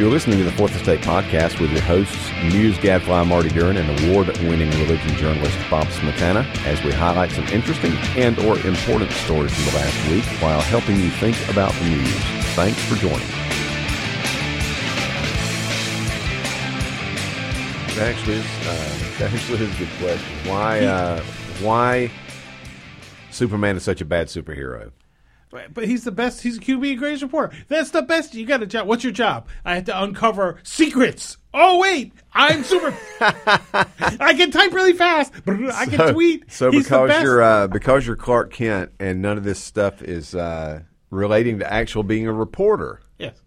You're listening to the Fourth Estate Podcast with your hosts, News Gadfly Marty Duran and award-winning religion journalist Bob Smietana, as we highlight some interesting and or important stories from the last week while helping you think about the news. Thanks for joining. Actually is, uh, actually is a good question. Why, uh, why Superman is such a bad superhero? But but he's the best. He's a QB greatest reporter. That's the best. You got a job. What's your job? I have to uncover secrets. Oh wait, I'm super. I can type really fast. I can tweet. So He's because you're uh, because you're Clark Kent and none of this stuff is uh, relating to actual being a reporter. yes,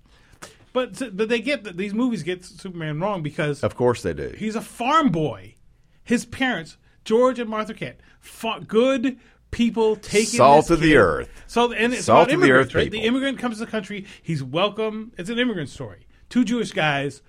but but they get these movies get Superman wrong because Of course they do. he's a farm boy. His parents, George and Martha Kent, fought good people taking Salt of the earth. So and it's Salt about of the earth right? people. The immigrant comes to the country. He's welcome. It's an immigrant story. Two Jewish guys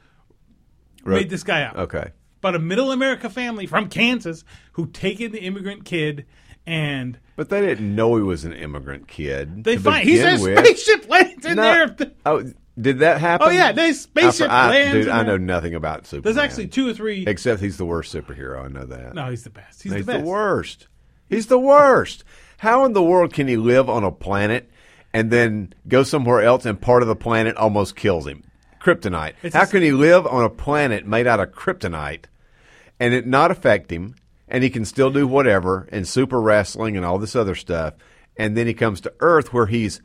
Right. made this guy out. Okay. But a middle America family from Kansas who taken the immigrant kid and But they didn't know he was an immigrant kid. they find he says with. spaceship lands in No. there. Oh, did that happen? Oh, yeah, they spaceship I, I, lands Dude, I know nothing about Superman. There's actually two or three. Except he's the worst superhero. I know that. no, he's the best. He's, he's the best. He's the worst. He's the worst. How in the world can he live on a planet and then go somewhere else and part of the planet almost kills him? Kryptonite. It's How can he live on a planet made out of kryptonite and it not affect him and he can still do whatever and super wrestling and all this other stuff and then he comes to Earth where he's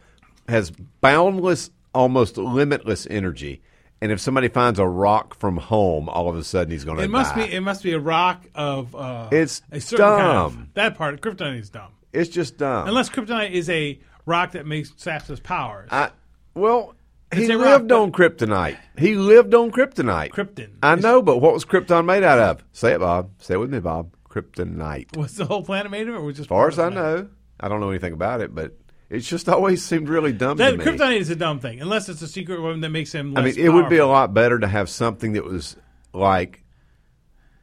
has boundless, almost limitless energy. And if somebody finds a rock from home, all of a sudden he's going to It must die. be. It must be a rock of. Uh, It's a certain kind of- dumb. that part of kryptonite is dumb. it's just dumb. Unless kryptonite is a rock that makes saps his powers. I, well, he It's rock, lived but- on kryptonite. He lived on kryptonite. Krypton. I know, but what was Krypton made out of? Say it, Bob. Say it with me, Bob. Kryptonite. Was the whole planet made of it, or was just As far as I know, I don't know anything about it, but it's just always seemed really dumb That to me. kryptonite is a dumb thing, unless it's a secret weapon that makes him. I mean, it would be a lot better to have something that was like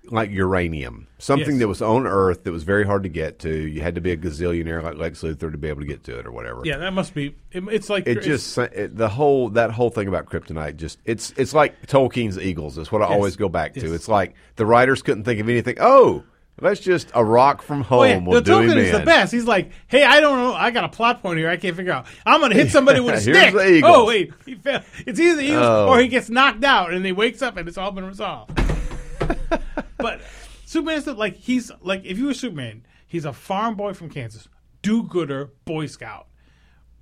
like uranium, something Yes. that was on Earth that was very hard to get to. You had to be a gazillionaire like Lex Luthor to be able to get to it, or whatever. Yeah, that must be. It, it's like it it's- just it, the whole that whole thing about kryptonite just it's it's like Tolkien's Eagles. It's what I Yes. always go back to. Yes. It's like the writers couldn't think of anything. Oh, let's just a rock from home Oh, yeah. will the do him is in. the best. He's like, hey, I don't know. I got a plot point here. I can't figure out. I'm going to hit somebody with a stick. Oh, wait. He fell. It's either the Eagles Oh. or he gets knocked out and he wakes up and it's all been resolved. but Superman's the, like, he's like, if you were Superman, he's a farm boy from Kansas, do gooder, Boy Scout.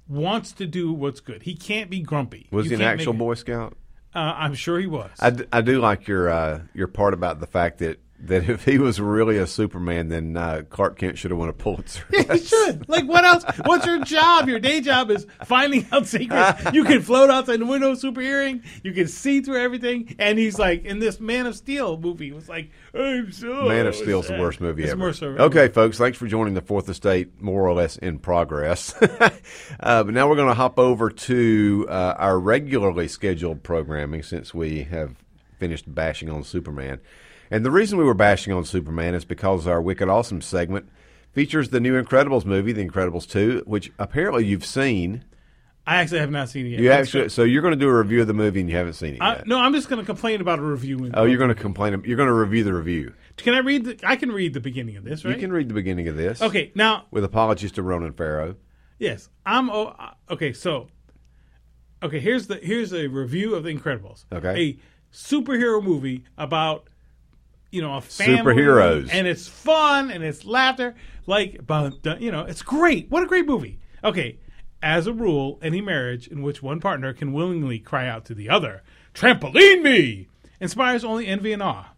Wants to do what's good. He can't be grumpy. Was You he an actual Boy Scout? Uh, I'm sure he was. I, d- I do like your uh, your part about the fact that, that if he was really a Superman, then uh, Clark Kent should have won a Pulitzer. You should. Like, what else? What's your job? Your day job is finding out secrets. You can float outside the window, super hearing. You can see through everything. And he's like, in this Man of Steel movie, was like, I'm so. Man of Steel's the worst movie It's ever. ever. Okay, folks, thanks for joining the Fourth Estate, more or less in progress. uh, but now we're going to hop over to uh, our regularly scheduled programming since we have finished bashing on Superman. And the reason we were bashing on Superman is because our Wicked Awesome segment features the new Incredibles movie, The Incredibles 2, which apparently you've seen. I actually have not seen it yet. You actually, so you're going to do a review of the movie and you haven't seen it I, yet. no, I'm just going to complain about a review. Oh, you're going to complain. You're going to review the review. Can I read the. I can read the beginning of this, right? You can read the beginning of this. Okay, now, With apologies to Ronan Farrow. yes. I'm. Oh, okay, so. Okay, here's the here's a review of The Incredibles. Okay. A superhero movie about you know a family Superheroes. and it's fun and it's laughter like you know it's great. What a great movie. Okay, as a rule, any marriage in which one partner can willingly cry out to the other, "Trampoline me!" inspires only envy and awe.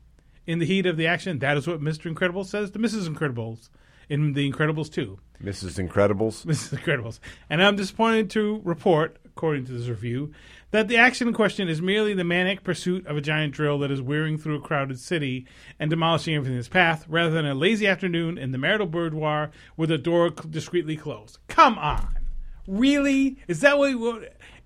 In the heat of the action, that is what Mr. Incredible says to Mrs. Incredibles in The Incredibles 2. Mrs. Incredibles. Mrs. Incredibles. And I'm disappointed to report, according to this review, that the action in question is merely the manic pursuit of a giant drill that is whirring through a crowded city and demolishing everything in its path, rather than a lazy afternoon in the marital boudoir with a door discreetly closed. Come on. Really? Is that what you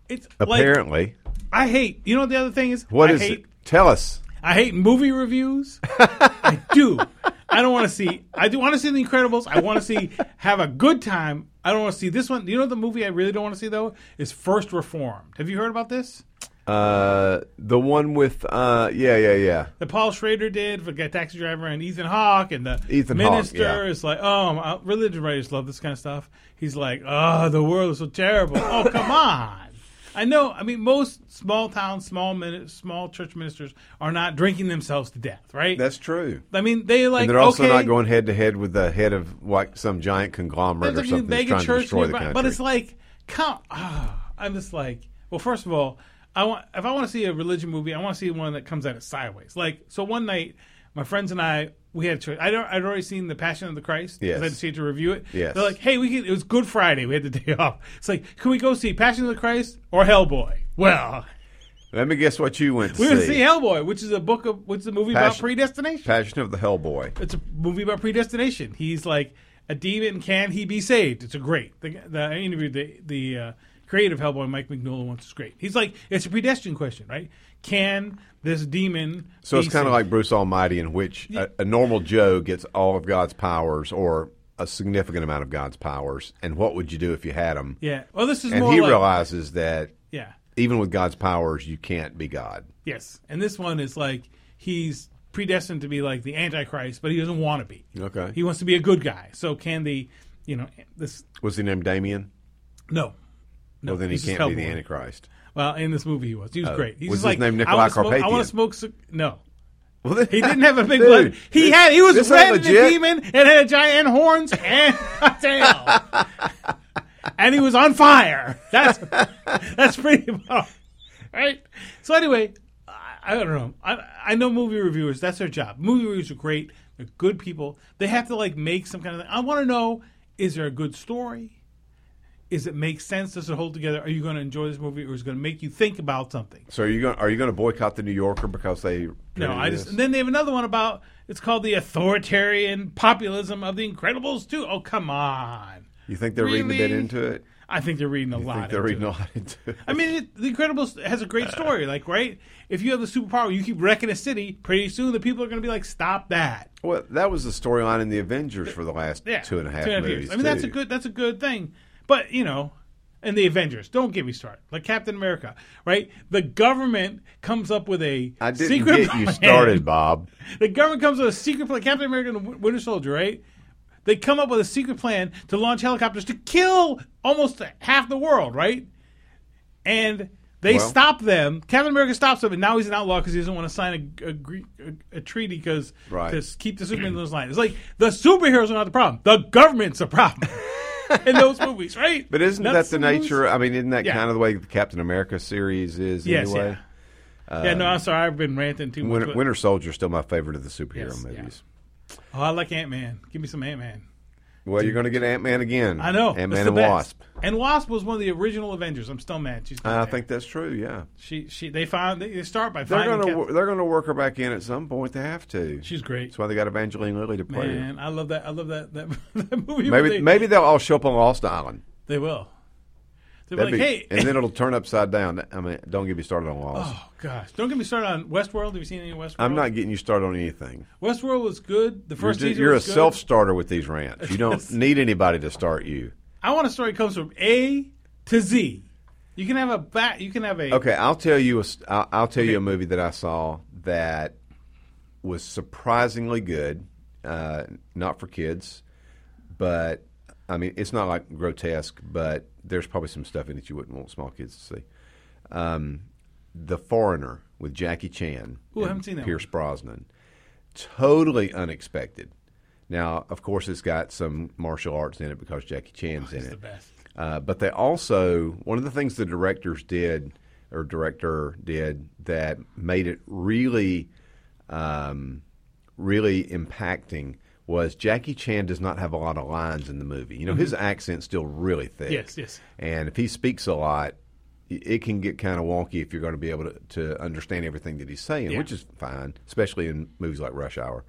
it's like Apparently. I hate you know what the other thing is? What I is hate it? Tell us. I hate movie reviews. I do. I don't want to see. I do want to see The Incredibles. I want to see have a good time. I don't want to see this one. You know the movie I really don't want to see though is First Reformed. Have you heard about this? Uh, the one with uh, yeah, yeah, yeah. that Paul Schrader did for Taxi Driver and Ethan Hawke and the Ethan minister yeah. is like, oh, my, religion writers love this kind of stuff. He's like, oh, the world is so terrible. oh, come on. I know. I mean, most small town, small min- small church ministers are not drinking themselves to death, right? That's true. I mean, they like. and they're also okay, not going head to head with the head of like some giant conglomerate or something that's trying to church destroy the country. But it's like, come, ah, I'm just like, well, first of all, I want if I want to see a religion movie, I want to see one that comes at it sideways. Like, so one night, my friends and I, we had choice. I'd, I'd already seen The Passion of the Christ. Yes. I had to see it to review it. Yes. They're like, hey, we can, it was Good Friday. We had the day off. It's like, can we go see Passion of the Christ or Hellboy? Well, Let me guess what you went to we see. went to see Hellboy, which is a book of, which is a movie about predestination. Passion of the Hellboy. It's a movie about predestination. He's like a demon. Can he be saved? It's a great. The, the I interviewed the the uh, creative Hellboy, Mike Mignola, once. It's great. He's like it's a predestined question, right? Can this demon? So it's kind of like Bruce Almighty, in which a, a normal Joe gets all of God's powers or a significant amount of God's powers. And what would you do if you had them? yeah. Well, this is And more he like, realizes that yeah, even with God's powers, you can't be God. yes. And this one is like he's predestined to be like the Antichrist, but he doesn't want to be. Okay. He wants to be a good guy. So can the, you know, this Was he named Damien? no. No, well, then he can't be the. Antichrist. Well, in this movie, he was. He was Oh. great. He's Was his like, name I Nikolai smoke, I want to smoke. No, Well, then, he didn't have a big Dude, blood. He this- had. He was red and a demon and had giant horns and a tail, and he was on fire. That's that's pretty well, right. So anyway, I, I don't know. I I know movie reviewers. That's their job. Movie reviewers are great. They're good people. They have to like make some kind of. I want to know: is there a good story? Is it make sense? Does it hold together? Are you going to enjoy this movie, or is it going to make you think about something? so are you going? Are you going to boycott the New Yorker because they? No, I just. this? And then they have another one about. It's called the authoritarian populism of the Incredibles too. Oh come on! You think they're reading a bit into it? I think they're reading a You lot. think they're into reading it. a lot into it? I mean, it, The Incredibles has a great story. Like, right? If you have the superpower, you keep wrecking a city. Pretty soon, the people are going to be like, "Stop that!" Well, that was the storyline in the Avengers for the last Yeah, two and a half two movies. years. I mean, that's a good. That's a good thing. But you know, and the Avengers. Don't get me started. Like Captain America, right? The government comes up with a I didn't secret get you started, Bob. The government comes with a secret plan. Captain America and the Winter Soldier, right? They come up with a secret plan to launch helicopters to kill almost half the world, right? And they Well- stop them. Captain America stops them, and now he's an outlaw because he doesn't want to sign a, a, a, a treaty because Right. to keep the Superman in those lines. It's like the superheroes are not the problem. The government's the problem in those movies, right? But isn't That's that the movies. nature? I mean, isn't that Yeah. kind of the way the Captain America series is Yes, anyway? yeah. yeah, no, I'm sorry. I've been ranting too much. Winter, Winter Soldier's still my favorite of the superhero Yes, yeah. movies. oh, I like Ant Man. Give me some Ant Man. Well, you're going to get Ant Man again. I know. Ant Man and best. Wasp. And Wasp was one of the original Avengers. I'm still mad. She's I there. think that's true. Yeah, she she they found they start by they're finding going to Cap- they're going to work her back in at some point. They have to. She's great. That's why they got Evangeline Lilly to play her. Man, I love that. I love that that, that movie. Maybe they, maybe they'll all show up on Lost Island. they will. They'll be like, be- hey, and then it'll turn upside down. I mean, don't get me started on Lost. oh gosh, don't get me started on Westworld. Have you seen any Westworld? I'm not getting you started on anything. Westworld was good. The You're, first just, season you're a was good. self starter with these rants. You don't need anybody to start you. I want a story that comes from A to Z. You can have a back. You can have a. Okay, I'll tell you. A, I'll, I'll tell you a movie that I saw that was surprisingly good. Uh, not for kids, but I mean, it's not like grotesque, but there's probably some stuff in it you wouldn't want small kids to see. Um, the Foreigner with Jackie Chan. Ooh, and haven't seen that Pierce Brosnan. Totally unexpected. Now, of course, it's got some martial arts in it because Jackie Chan's in it. the best. Uh, but they also one of the things the directors did or director did that made it really, um, really impacting was Jackie Chan does not have a lot of lines in the movie. You know, his accent's still really thick. Mm-hmm. Yes, yes. And if he speaks a lot, it can get kind of wonky if you're going to be able to, to understand everything that he's saying, Yeah. which is fine, especially in movies like Rush Hour.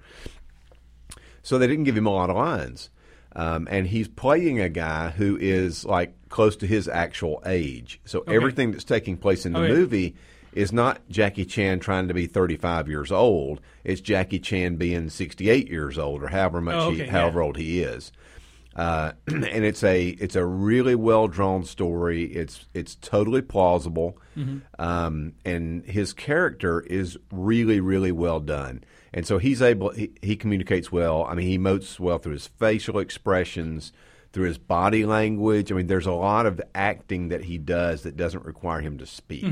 So they didn't give him a lot of lines. Um, and he's playing a guy who is like close to his actual age. So everything that's taking place in the Okay. movie is not Jackie Chan trying to be 35 years old. It's Jackie Chan being 68 years old or however much Oh, he, however yeah. old he is. Uh, and it's a it's a really well drawn story. It's it's totally plausible, um, and his character is really really well done. And so he's able he, he communicates well. I mean, he emotes well through his facial expressions, through his body language. I mean, there's a lot of acting that he does that doesn't require him to speak.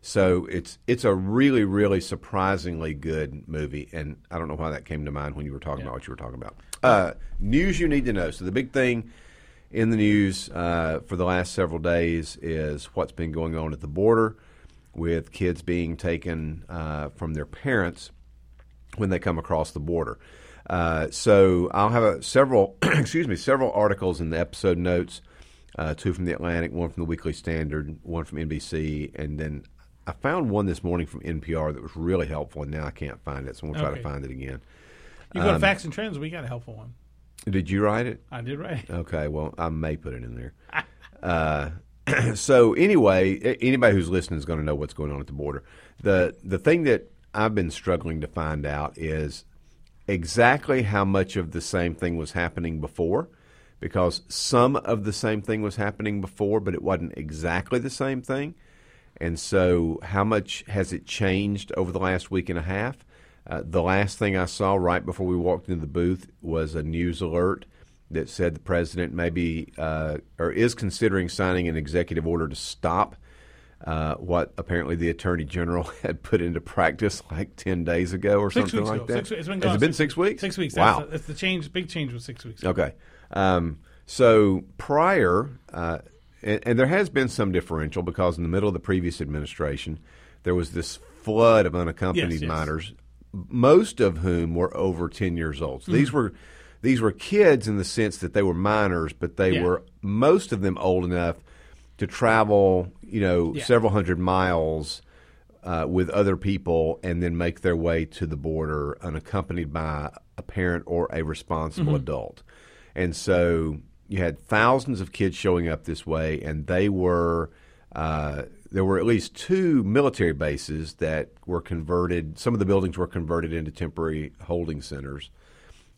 So it's it's a really really surprisingly good movie, and I don't know why that came to mind when you were talking about what you were talking about. Uh, news you need to know. So the big thing in the news uh, for the last several days is what's been going on at the border with kids being taken uh, from their parents when they come across the border. Uh, so I'll have a, several, excuse me, several articles in the episode notes. Uh, two from the Atlantic, one from the Weekly Standard, one from NBC, and then I found one this morning from NPR that was really helpful, and now I can't find it, so I'm gonna try Okay. to find it again. You go to Facts and Trends. We got a helpful one. Did you write it? I did right. Okay, well, I may put it in there. Uh, so anyway, anybody who's listening is going to know what's going on at the border. the The thing that I've been struggling to find out is exactly how much of the same thing was happening before, because some of the same thing was happening before, but it wasn't exactly the same thing. And so, how much has it changed over the last week and a half? Uh, the last thing I saw right before we walked into the booth was a news alert that said the president maybe uh, or is considering signing an executive order to stop uh, what apparently the attorney general had put into practice like ten days ago or Six something weeks like ago. that. Six, it's been Has it been six weeks? Six weeks. Wow. That's, the, that's the change. Big change was six weeks. Okay. Um, so prior, uh, and, and there has been some differential because in the middle of the previous administration, there was this flood of unaccompanied Yes, yes. minors, most of whom were over ten years old. Mm-hmm. These were these were kids in the sense that they were minors, but they Yeah. were most of them old enough to travel, you know, Yeah. several hundred miles uh, with other people and then make their way to the border unaccompanied by a parent or a responsible adult. And so you had thousands of kids showing up this way, and they were. Uh, there were at least two military bases that were converted. Some of the buildings were converted into temporary holding centers.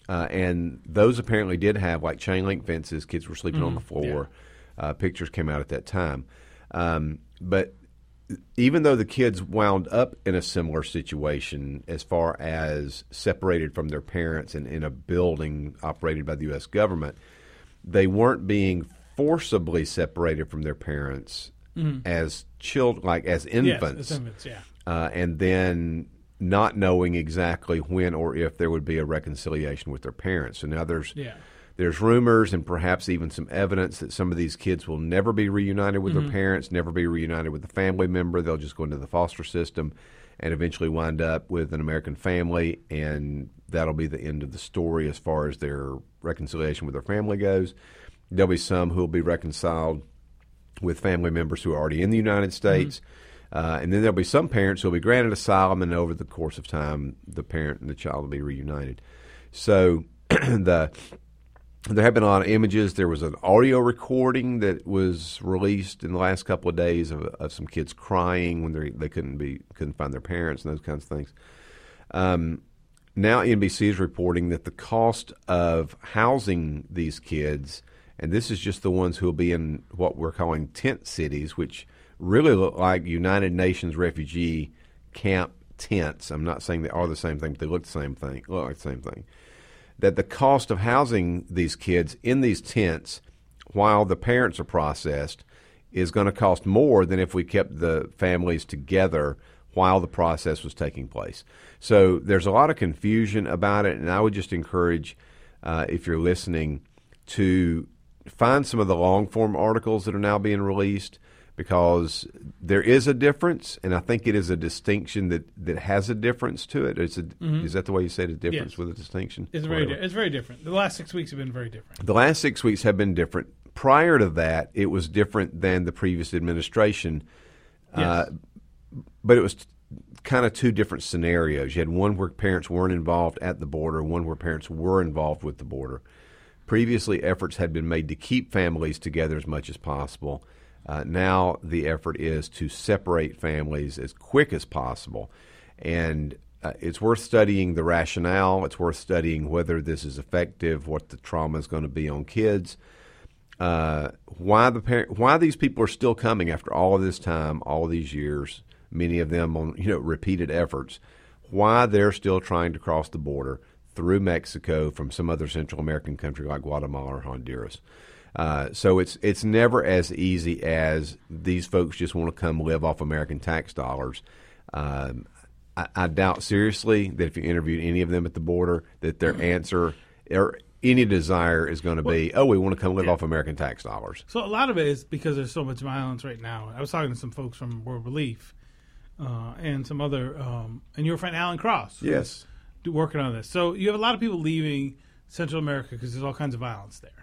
Uh, and those apparently did have like chain link fences. Kids were sleeping on the floor. Uh, pictures came out at that time. Um, but even though the kids wound up in a similar situation as far as separated from their parents and in a building operated by the U.S. government, they weren't being forcibly separated from their parents as children, like as Mm-hmm. Yes, infants infants. Yeah. uh, and then not knowing exactly when or if there would be a reconciliation with their parents. So now there's Yeah. There's rumors and perhaps even some evidence that some of these kids will never be reunited with Mm-hmm. their parents, never be reunited with a family member. They'll just go into the foster system and eventually wind up with an American family, and that'll be the end of the story as far as their reconciliation with their family goes. There'll be some who will be reconciled with family members who are already in the United States. Uh, and then there'll be some parents who will be granted asylum, and over the course of time, the parent and the child will be reunited. So the there have been a lot of images. There was an audio recording that was released in the last couple of days of, of some kids crying when they they couldn't be couldn't find their parents and those kinds of things. Um, now NBC is reporting that the cost of housing these kids, and this is just the ones who will be in what we're calling tent cities, which really look like United Nations refugee camp tents. I'm not saying they are the same thing, but they look the same thing. Look like the same thing. That the cost of housing these kids in these tents while the parents are processed is going to cost more than if we kept the families together while the process was taking place. So there's a lot of confusion about it, and I would just encourage, uh, if you're listening, to find some of the long form articles that are now being released because there is a difference, and I think it is a distinction that, that has a difference to it. It's a, Is that the way you said a difference Yes. with a distinction? It's very. Di- it's very different. The last six weeks have been very different. The last six weeks have been different. Prior to that, it was different than the previous administration, uh, Yes. but it was t- kind of two different scenarios. You had one where parents weren't involved at the border, one where parents were involved with the border. Previously, efforts had been made to keep families together as much as possible. Uh, now, the effort is to separate families as quick as possible. And uh, it's worth studying the rationale. It's worth studying whether this is effective, what the trauma is going to be on kids. Uh, why the parent, why these people are still coming after all of this time, all these years, many of them on you know repeated efforts. Why they're still trying to cross the border through Mexico from some other Central American country like Guatemala or Honduras. Uh, so it's it's never as easy as these folks just want to come live off American tax dollars. Um, I, I doubt seriously that if you interviewed any of them at the border, that their answer or any desire is going to be, "Oh, we want to come live off American tax dollars." So a lot of it is because there's so much violence right now. I was talking to some folks from World Relief uh, and some other, um, and your friend Alan Cross, Yes. working on this. So you have a lot of people leaving Central America because there's all kinds of violence there,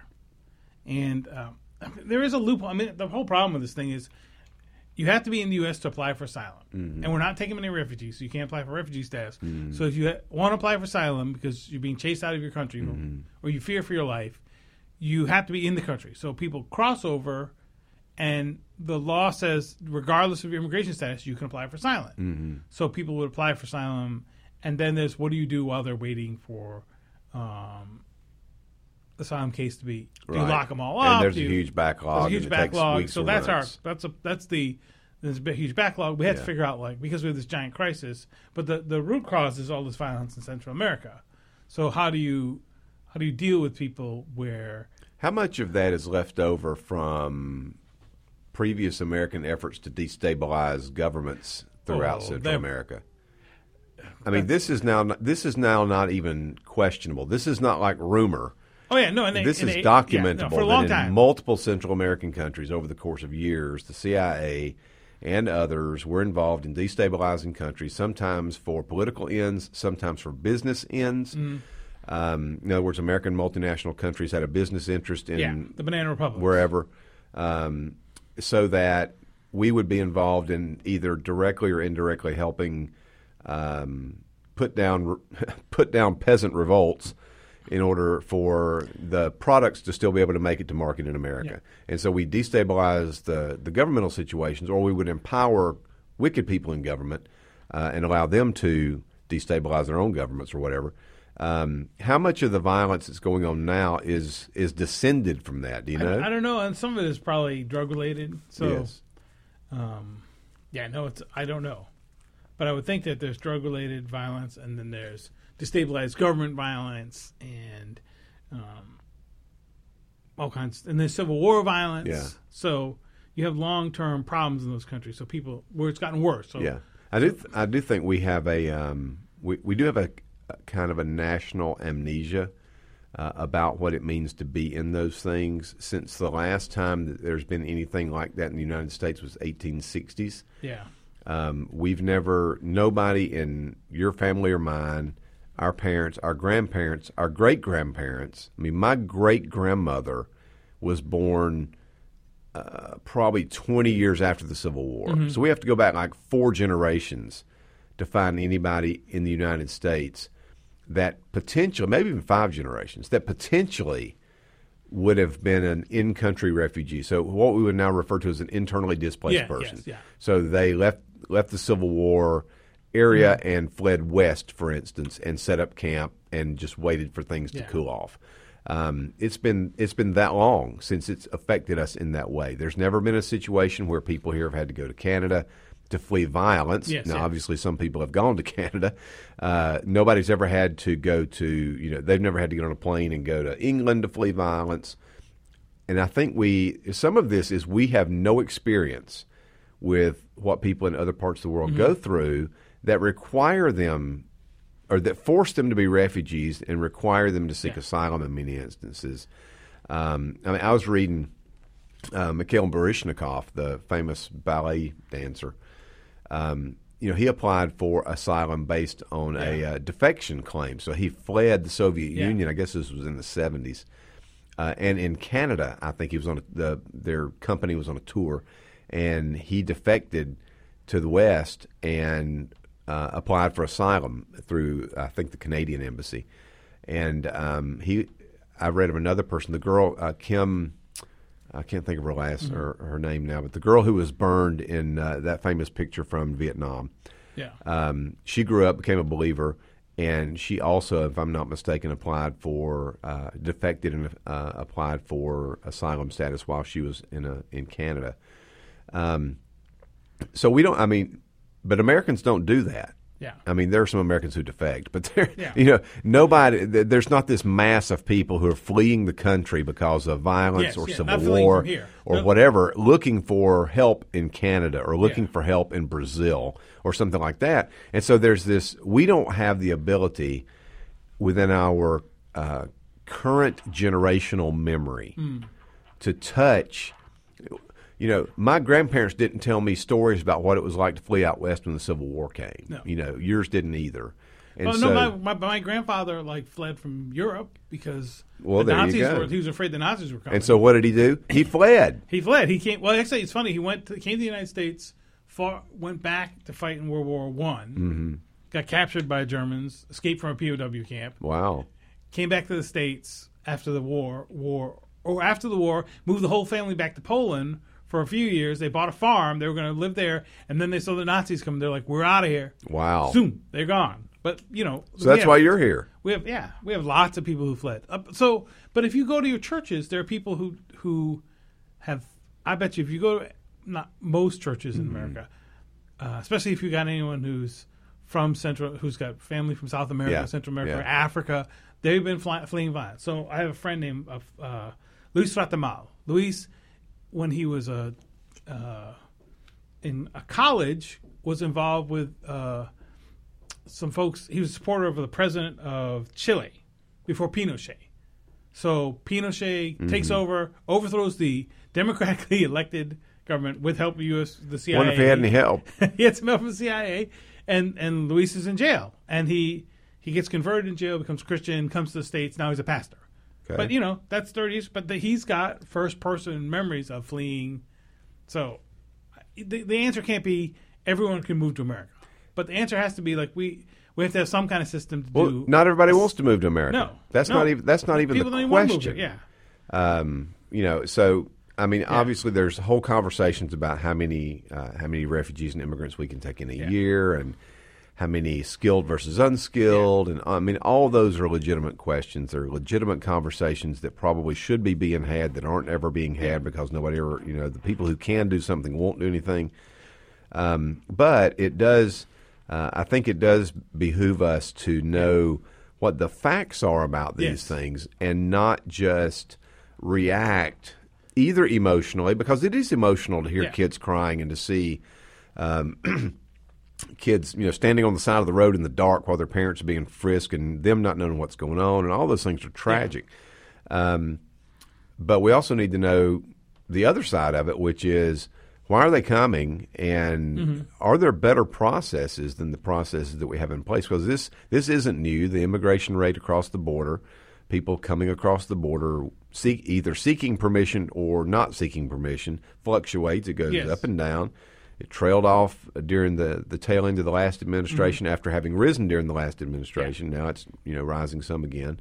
and um, there is a loophole. I mean, the whole problem with this thing is you have to be in the U.S. to apply for asylum, and we're not taking many refugees, so you can't apply for refugee status. So if you ha- want to apply for asylum because you're being chased out of your country or you fear for your life, you have to be in the country. So people cross over, and the law says, regardless of your immigration status, you can apply for asylum. So people would apply for asylum, and then there's what do you do while they're waiting for um, asylum case to be? Do you Right. lock them all And up? there's Do a huge backlog. there's a huge and backlog. So that's our that's a that's the there's a huge backlog. We had to figure out like because we have this giant crisis, but the the root cause is all this violence in Central America. So how do you how do you deal with people where How much of that is left over from previous American efforts to destabilize governments throughout Oh, Central America? I mean, this is now this is now not even questionable. This is not like rumor. Oh yeah no and they, This and is they- documentable yeah, no, for a long in multiple Central American countries over the course of years, the CIA and others were involved in destabilizing countries, sometimes for political ends, sometimes for business ends. Mm-hmm. Um, in other words, American multinational countries had a business interest in yeah the Banana Republic wherever, um, so that we would be involved in either directly or indirectly helping um, put down put down peasant revolts in order for the products to still be able to make it to market in America. Yeah. And so we destabilize the, the governmental situations, or we would empower wicked people in government uh, and allow them to destabilize their own governments or whatever. Um, how much of the violence that's going on now is is descended from that? Do you know? I, I don't know and some of it is probably drug related so yes. um, yeah no it's I don't know but I would think that there's drug related violence and then there's destabilized government violence and um, all kinds and there's civil war violence Yeah. so you have long term problems in those countries so people where it's gotten worse so Yeah, I do. Th- I do think we have a um, we we do have a, a kind of a national amnesia uh, about what it means to be in those things. Since the last time that there's been anything like that in the United States was 1860s. yeah Um, we've never nobody in your family or mine, our parents, our grandparents, our great grandparents. I mean, my great grandmother was born uh, probably 20 years after the Civil War. So we have to go back like four generations to find anybody in the United States that potentially, maybe even five generations, that potentially would have been an in-country refugee. So what we would now refer to as an internally displaced Yeah, person. yes, yeah. So they left left the Civil War area Mm-hmm. and fled west, for instance, and set up camp and just waited for things to cool off. Um, it's been it's been that long since it's affected us in that way. There's never been a situation where people here have had to go to Canada to flee violence. Yes, now, yes. obviously, some people have gone to Canada. Uh, nobody's ever had to go to you know they've never had to get on a plane and go to England to flee violence. And I think we some of this is we have no experience with what people in other parts of the world go through that require them or that force them to be refugees and require them to seek Yeah. asylum in many instances. Um, I mean, I was reading uh, Mikhail Baryshnikov, the famous ballet dancer. Um, you know, he applied for asylum based on a uh, defection claim. So he fled the Soviet Yeah. Union. I guess this was in the seventies. Uh, and in Canada, I think he was on a, the their company was on a tour, and he defected to the West and uh, applied for asylum through I think the Canadian embassy. And um, he, I read of another person, the girl uh, Kim. I can't think of her last her, her name now, but the girl who was burned in uh, that famous picture from Vietnam. Yeah. Um, she grew up, became a believer, and she also, if I'm not mistaken, applied for uh, defected and uh, applied for asylum status while she was in a in Canada. Um, so we don't. I mean, but Americans don't do that. Yeah. I mean, there are some Americans who defect, but there, Yeah. you know, nobody. There's not this mass of people who are fleeing the country because of violence Yes, or yeah, civil war or No. whatever, looking for help in Canada or looking Yeah. for help in Brazil or something like that. And so there's this. We don't have the ability within our uh, current generational memory Hmm. to touch. You know, my grandparents didn't tell me stories about what it was like to flee out west when the Civil War came. No. You know, yours didn't either. And Oh so, no, my, my my grandfather like fled from Europe because Well, the Nazis were. He was afraid the Nazis were coming. and so what did he do? He fled. he fled. He came. Well, actually, it's funny. He went to, came to the United States, fought, went back to fight in World War One. Mm-hmm. Got captured by Germans, escaped from a POW camp, Wow. came back to the states after the war. War or after the war, moved the whole family back to Poland for a few years. They bought a farm. They were going to live there, and then they saw the Nazis come. They're like, "We're out of here." Wow. Zoom, they're gone. But you know, So that's we why you're here. we have yeah, we have lots of people who fled. Uh, so, but if you go to your churches, there are people who who have. I bet you, if you go to not most churches in America, uh, especially if you got anyone who's from Central, who's got family from South America, Yeah, Central America, yeah. or Africa, they've been fly, fleeing violence. So I have a friend named uh, uh, Luis Ratamal. Luis, when he was a uh, in a college, was involved with. Uh, some folks. He was a supporter of the president of Chile before Pinochet. So Pinochet takes over, overthrows the democratically elected government with help of U.S. the CIA. Wonder if he had any help. he had some help from the CIA, and and Luis is in jail, and he he gets converted in jail, becomes Christian, comes to the states. Now he's a pastor. Okay. But you know that's thirty years. But the, he's got first person memories of fleeing. So the, the answer can't be everyone can move to America, but the answer has to be like we we have to have some kind of system to Well, do. not everybody wants to move to America. No, that's no. not even that's not even People the don't even want to move question. Yeah. Um, you know, so I mean, obviously, there's whole conversations about how many uh, how many refugees and immigrants we can take in a Yeah. year, and how many skilled versus unskilled, and I mean, all those are legitimate questions. They're legitimate conversations that probably should be being had that aren't ever being had because nobody ever, you know, the people who can do something won't do anything. Um, but it does, uh, I think it does behoove us to know what the facts are about these Yes. things and not just react either emotionally, because it is emotional to hear Yeah. kids crying and to see um, kids, you know, standing on the side of the road in the dark while their parents are being frisked and them not knowing what's going on, and all those things are tragic. Um, but we also need to know the other side of it, which is why are they coming, and Mm-hmm. are there better processes than the processes that we have in place? Because this this isn't new. The immigration rate across the border, people coming across the border, seek either seeking permission or not seeking permission, fluctuates. It goes Yes. up and down. It trailed off during the, the tail end of the last administration Mm-hmm. after having risen during the last administration. Now it's you know rising some again.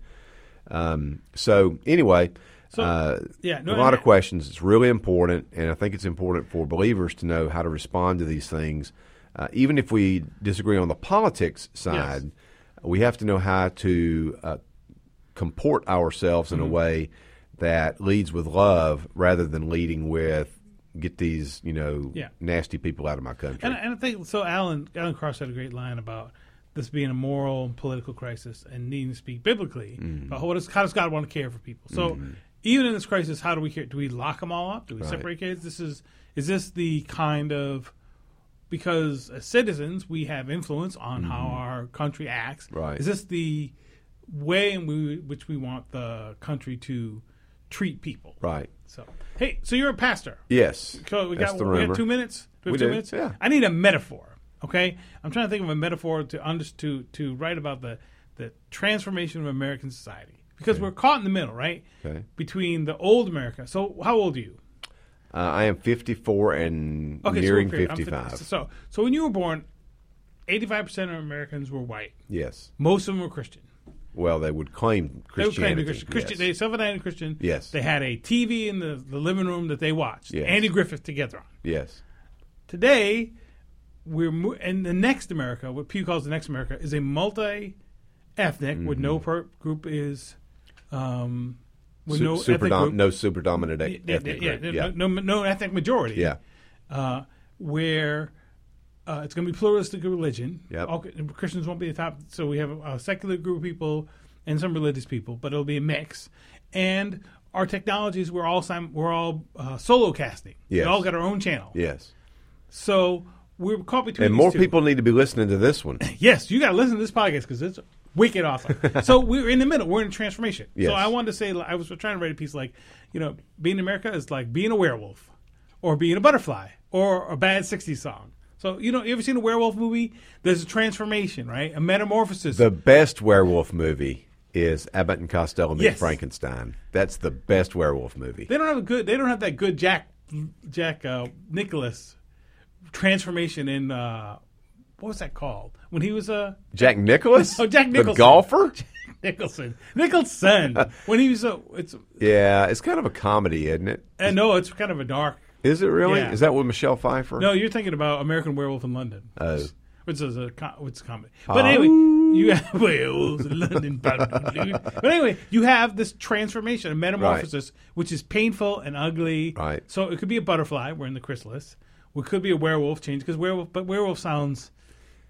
Um, so anyway, So, uh, yeah, no, a lot of questions. It's really important, and I think it's important for believers to know how to respond to these things. Uh, even if we disagree on the politics side, we have to know how to uh, comport ourselves Mm-hmm. in a way that leads with love rather than leading with get these you know Yeah. nasty people out of my country. And, and I think so. Alan Alan Cross had a great line about this being a moral and political crisis and needing to speak biblically. Mm-hmm. But what is, how does God want to care for people? So even in this crisis, how do we care? Do we lock them all up? Do we Right. separate kids? This is is this the kind of because as citizens we have influence on how our country acts. Mm-hmm. Right. Is this the way in we, which we want the country to treat people? right? So hey, so you're a pastor. Yes. So we That's got we have two minutes. Do we have We two do, minutes? yeah. I need a metaphor. Okay, I'm trying to think of a metaphor to under, to to write about the the transformation of American society because we're caught in the middle, right? Okay. Between the old America. So how old are you? Uh, I am 54 and Okay, nearing so we're- I'm 55. 50. So so when you were born, 85 percent of Americans were white. Yes. Most of them were Christian. Well, they would claim Christianity. They Christianity. claiming Christian. Christian yes. They self-identified Christian. Yes. They had a TV in the, the living room that they watched. Yes. Andy Griffith together on. Yes. Today, we're mo- and the next America, what Pew calls the next America, is a multi-ethnic with Mm-hmm. no per group is um, with Su- no super ethnic dom- group. no super dominant ethnic yeah, group. yeah, Yeah. No, no, no ethnic majority. Yeah. uh, where uh, it's going to be pluralistic religion. Yep. All, Christians won't be the top, so we have a secular group of people and some religious people, but it'll be a mix. And our technologies, we're all sim- we're all uh, solo casting. Yes. We all got our own channel. Yes. So we're caught between And more two. people need to be listening to this one. Yes, you got to listen to this podcast because it's wicked awesome. so we're in the middle. We're in transformation. Yes. So I wanted to say, I was trying to write a piece like, you know, being in America is like being a werewolf, or being a butterfly, or a bad '60s song. So you know, you ever seen a werewolf movie? There's a transformation, right? A metamorphosis. The best werewolf movie is Abbott and Costello meet Yes. Frankenstein. That's the best werewolf movie. they don't have a good. They don't have that good Jack Jack uh, Nicholas transformation in uh, what was that called when he was a Jack Nicholas? Oh, Jack The Nicholson. golfer? Nicholson Nicholson when he was a it's Yeah, it's kind of a comedy, isn't it? and no it's kind of a dark Is it really? Yeah. Is that with Michelle Pfeiffer? No, you're thinking about American Werewolf in London. Oh. Which is a which is a comedy. But oh. anyway, you have werewolves in London. but anyway, you have this transformation, a metamorphosis, which is painful and ugly. Right. So it could be a butterfly. We're in the chrysalis. We could be a werewolf change because werewolf, but werewolf sounds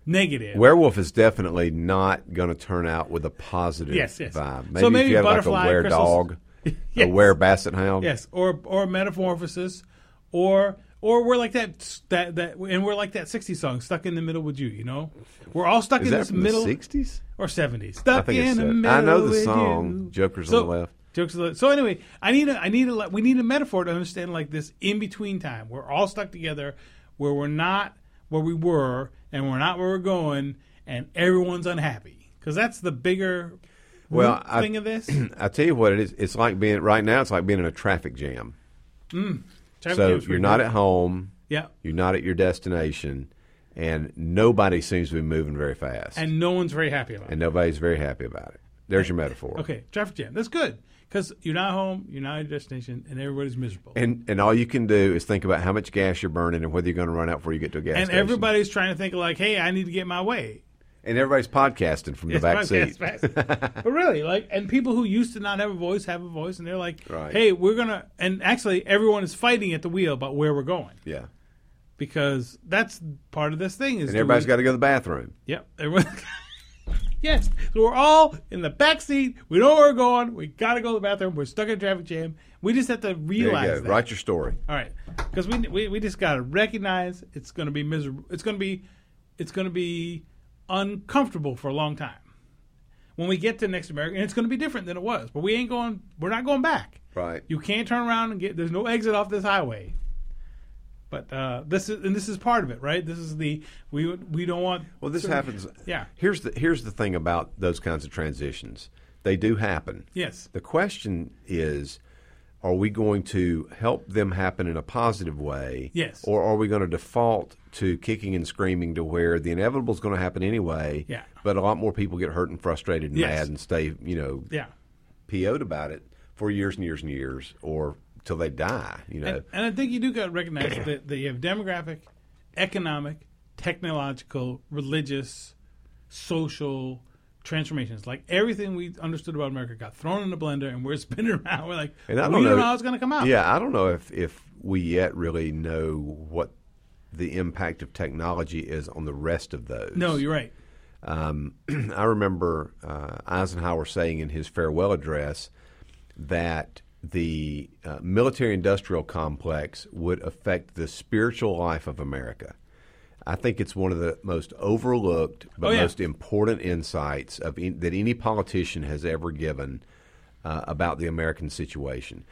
negative. Werewolf is definitely not going to turn out with a positive Yes, yes. vibe. So Maybe, maybe if you had like a were dog, Yes. a were basset hound. Yes, or or metamorphosis, or or we're like that that that, and we're like that '60s song, stuck in the middle with you. You know, we're all stuck Is in that this from middle the 60s? or '70s. I Stuck think in the middle. I know the song. you. Jokers So- on the left. Jokes on the left. So anyway, I need a I need a we need a metaphor to understand like this in between time. We're all stuck together, where we're not where we were, and we're not where we're going, and everyone's unhappy because that's the bigger Well, root I- thing of this. I tell you what it is. It's like being right now. It's like being in a traffic jam. Mm. So you're not at home. yeah. You're not at your destination, and nobody seems to be moving very fast, and no one's very happy about it. and nobody's very happy about it. There's your metaphor. Okay, traffic jam. That's good because you're not home, you're not at your destination, and everybody's miserable. And and all you can do is think about how much gas you're burning and whether you're going to run out before you get to a gas And station. everybody's trying to think like, "Hey, I need to get my way." And everybody's podcasting from the back seat. but really, like, and people who used to not have a voice have a voice, and they're like, Right. "Hey, we're gonna." And actually, everyone is fighting at the wheel about where we're going Yeah, because that's part of this thing. Is and do everybody's we- got to go to the bathroom. Yep. Everyone. yes. So we're all in the back seat. We know where we're going. We got to go to the bathroom. We're stuck in a traffic jam. We just have to There realize you go. that. Write your story. All right, because we, we we just got to recognize it's going to be miserable. It's going to be it's going to be uncomfortable for a long time. When we get to next America, and it's going to be different than it was, but we ain't going. We're not going back. Right. You can't turn around and get. There's no exit off this highway. But uh, this is and this is part of it, right? This is the we we don't want. Well, this certain- happens. Yeah. Here's the here's the thing about those kinds of transitions. They do happen. Yes. The question is, are we going to help them happen in a positive way? Yes. Or are we going to default to kicking and screaming to where the inevitable is going to happen anyway? Yeah. But a lot more people get hurt and frustrated and Yes. mad and stay, you know, Yeah. PO'd about it for years and years and years, or till they die. You know. And, and I think you do got to recognize that, that you have demographic, economic, technological, religious, social transformations. Like everything we understood about America got thrown in the blender, and we're spinning around. We're like, And I we don't don't know- know how it's going to come out. Yeah, I don't know if if we yet really know what the impact of technology is on the rest of those. No, you're right. Um, I remember uh, Eisenhower saying in his farewell address that the uh, military industrial complex would affect the spiritual life of America. I think it's one of the most overlooked but Oh, yeah. most important insights of in, that any politician has ever given uh, about the American situation.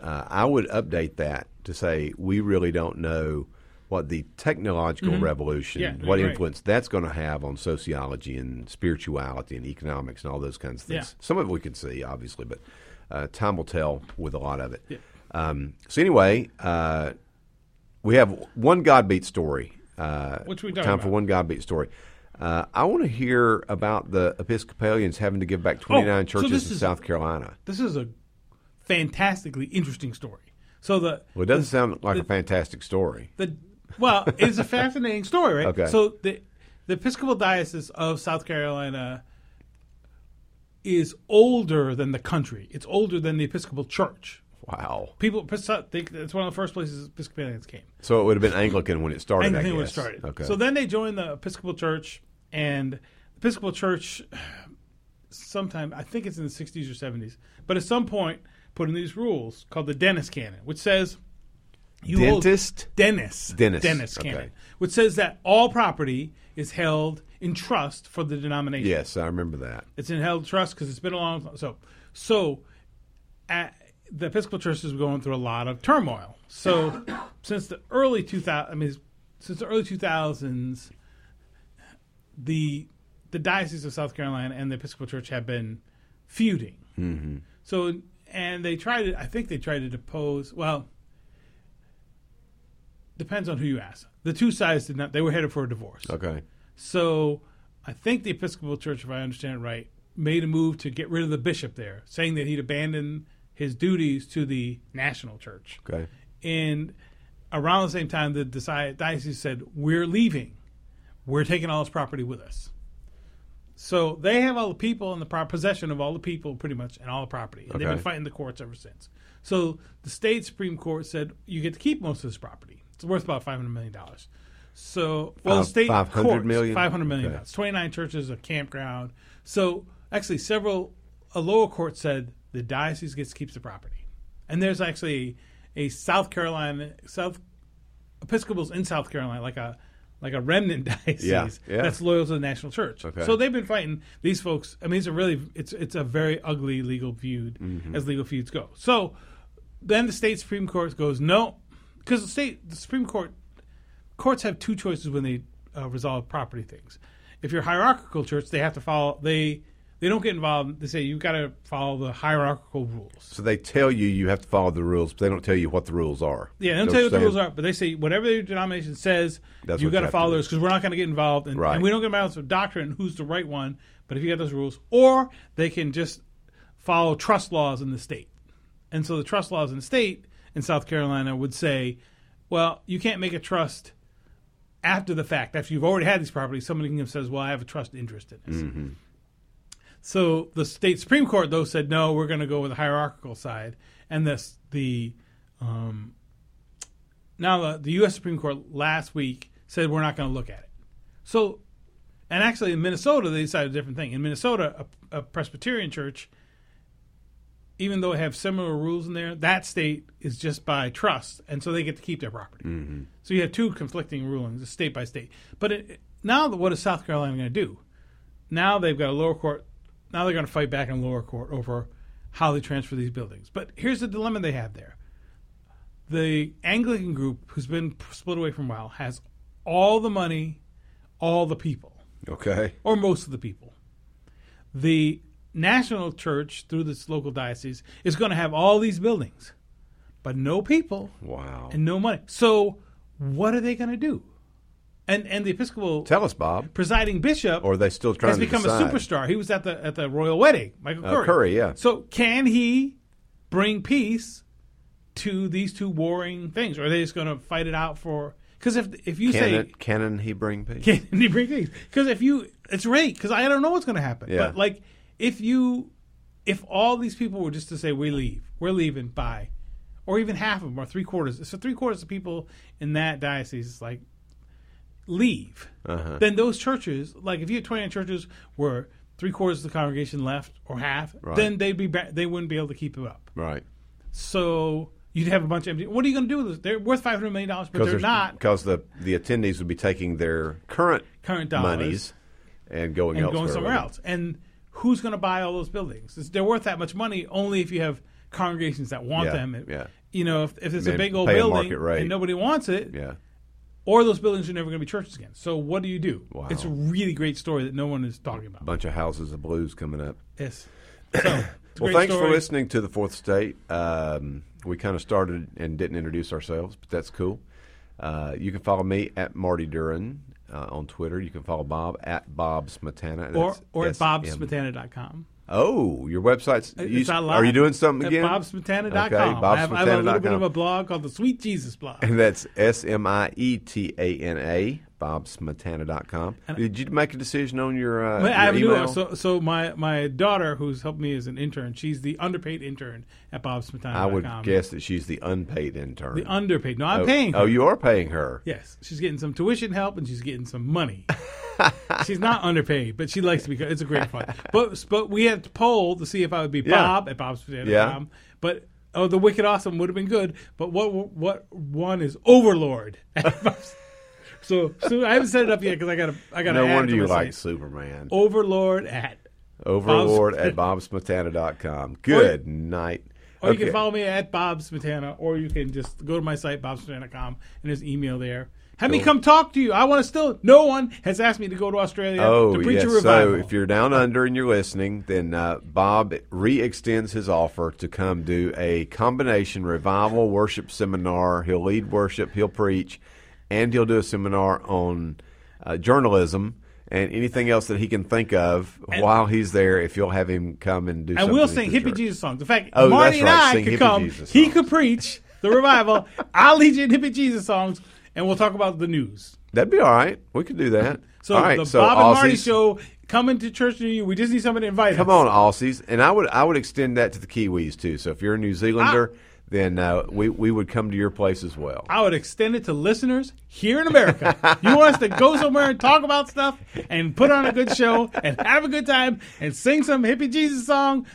Uh, I would update that to say we really don't know what the technological revolution, Mm-hmm. Yeah, what right. influence that's going to have on sociology and spirituality and economics and all those kinds of things. Yeah. Some of it we can see, obviously, but uh, time will tell with a lot of it. Yeah. Um, so anyway, uh, we have one God beat story. Uh, Which we time for one God beat story. Uh, I want to hear about the Episcopalians having to give back 29 Oh, churches this in is- South Carolina. This is a fantastically interesting story. So the Well, it doesn't sound like a fantastic story. the Well, it's a fascinating story, right? Okay. So the the Episcopal Diocese of South Carolina is older than the country. It's older than the Episcopal Church. Wow. People think it's one of the first places Episcopalians came. So it would have been Anglican when it started. Anglican I when it started. Okay. So then they joined the Episcopal Church, and the Episcopal Church, sometime I think it's in the '60s or '70s, but at some point put in these rules called the Dennis Canon, which says you Dentist? Dennis Dennis, Dennis okay. Canon, which says that all property is held in trust for the denomination. yes, I remember that. It's in held trust because it's been a long time. So, so at, the Episcopal Church is going through a lot of turmoil. So, since the early 2000, I mean, since the early 2000s, the the Diocese of South Carolina and the Episcopal Church have been feuding. Mm-hmm. So, and they tried to, I think they tried to depose, well, depends on who you ask. The two sides did not, they were headed for a divorce. Okay. So I think the Episcopal Church, if I understand it right, made a move to get rid of the bishop there, saying that he'd abandoned his duties to the national church. Okay. And around the same time, the diocese said, We're leaving. We're taking all this property with us. So they have all the people in the pro- possession of all the people, pretty much, and all the property. And they've been fighting the courts ever since. So the state Supreme Court said, You get to keep most of this property. It's worth about $500 million. So, well, the Five- state 500 courts, million? five hundred million Okay. dollars. Twenty nine churches, a campground. So actually, several a lower court said the diocese gets keeps the property, and there's actually a South Carolina South Episcopals in South Carolina, like a like a remnant diocese Yeah, yeah. that's loyal to the national church. Okay. So they've been fighting these folks. I mean, it's a really it's it's a very ugly legal feud Mm-hmm. as legal feuds go. So then the state supreme court goes no, because the state the supreme court courts have two choices when they uh, resolve property things. If you're a hierarchical church, they have to follow they they don't get involved. They say you've got to follow the hierarchical rules. So they tell you you have to follow the rules, but they don't tell you what the rules are. Yeah, they don't tell you what the rules are, but they say whatever your denomination says, That's you've got you to follow to those because we're not going to get involved, and, Right. and we don't get involved with doctrine who's the right one. But if you got those rules, or they can just follow trust laws in the state, and so the trust laws in the state in South Carolina would say, well, you can't make a trust after the fact. After you've already had these properties, somebody can says, well, I have a trust interest in this. Mm-hmm. So the state supreme court though said no, we're going to go with the hierarchical side, and this the um, now the, the U.S. Supreme Court last week said we're not going to look at it. So, and actually in Minnesota they decided a different thing. In Minnesota, a, a Presbyterian church, even though they have similar rules in there, that state is just by trust, and so they get to keep their property. So you have two conflicting rulings, state by state. But it, now, what is South Carolina going to do? Now they've got a lower court. Now they're going to fight back in lower court over how they transfer these buildings. But here's the dilemma they have there. The Anglican group, who's been split away from a while, has all the money, all the people, Okay. or most of the people. The national church, through this local diocese, is going to have all these buildings, but no people Wow. and no money. So, what are they going to do? And and the Episcopal Tell us, Bob. presiding bishop Or are they still trying has to become a superstar. He was at the at the royal wedding, Michael Uh, Curry. Curry, yeah. So can he bring peace to these two warring things, or are they just going to fight it out for? Because if if you Can, say it, can he bring peace? can he bring peace? Because if you, it's right. Because I don't know what's going to happen. Yeah. But like, if you, if all these people were just to say we leave, we're leaving, bye, or even half of them, or three quarters, so three quarters of people in that diocese is like leave, Uh-huh. then those churches, like if you had twenty nine churches where three quarters of the congregation left or half, Right. then they'd be ba- they wouldn't be able to keep it up. Right. So you'd have a bunch of empty. What are you going to do with this? They're worth five hundred million dollars, but they're not Because the, the attendees would be taking their current, current dollars. monies and going and elsewhere. going somewhere else. And who's going to buy all those buildings? It's- They're worth that much money only if you have congregations that want Yeah, them. yeah. You know, if, if it's a big old building and nobody wants it, Yeah. Or those buildings are never going to be churches again. So what do you do? Wow. It's a really great story that no one is talking about. Bunch of houses of blues coming up. Yes. So, Well, thanks for listening to the Fourth Estate. Um, we kind of started and didn't introduce ourselves, but that's cool. Uh, you can follow me at Marty Duren uh, on Twitter. You can follow Bob at Bob Smietana. Or, or at S-M- bobsmietana.com. Oh, your website's. You, It's not live. are you doing something At again? bobsmietana.com. Okay, I, have, I have a little bit of a blog called the Sweet Jesus blog. And that's S M I E T A N A, bobsmietana.com. Did you make a decision on your, uh, But I have a your email? so so my my daughter who's helped me as an intern. She's the underpaid intern at bobsmetana.com. I would guess that she's the unpaid intern. the underpaid. No, I'm oh, paying. Her. Oh, you are paying her. Yes, she's getting some tuition help and she's getting some money. she's not underpaid, but she likes to be. It's a great fun. But but we had to poll to see if I would be Yeah. Bob at bobspotato.com. Yeah. But oh, the Wicked Awesome would have been good. But what what one is Overlord? so so I haven't set it up yet because I got to I got. No wonder you like. Superman. Overlord at. Overlord Bob's- at bobsmietana.com. Good night. Or you Okay. can follow me at Bob Smietana, or you can just go to my site, bobsmietana.com, and there's email there. Have me come talk to you. I want to still. No one has asked me to go to Australia Oh, to preach yes. a revival. So if you're down under and you're listening, then uh, Bob re-extends his offer to come do a combination revival worship seminar. He'll lead worship, he'll preach, and he'll do a seminar on uh, journalism and anything else that he can think of while he's there. If you'll have him come and do, and something we'll sing hippie church. Jesus songs. In fact, Oh, Marty and right. I Sing could come. He could preach the revival. I'll lead you in hippie Jesus songs, and we'll talk about the news. That'd be all right. We could do that. So right, the so Bob and Marty show coming to church near you. We just need somebody to invite Come us. on, Aussies, and I would I would extend that to the Kiwis too. So if you're a New Zealander, Ah. Then uh, we we would come to your place as well. I would extend it to listeners here in America. you want us to go somewhere and talk about stuff and put on a good show and have a good time and sing some hippie Jesus song.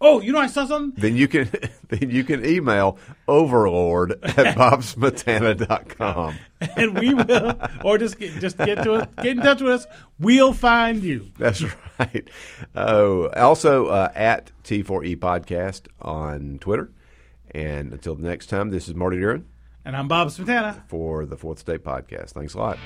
Oh, you know I saw something. Then you can then you can email overlord at bobsmietana.com. and we will, or just get, just get to us, get in touch with us. We'll find you. That's right. Oh, also uh, at T4E Podcast on Twitter. And until the next time, this is Marty Duren And I'm Bob Smietana. for the Fourth Estate Podcast. Thanks a lot.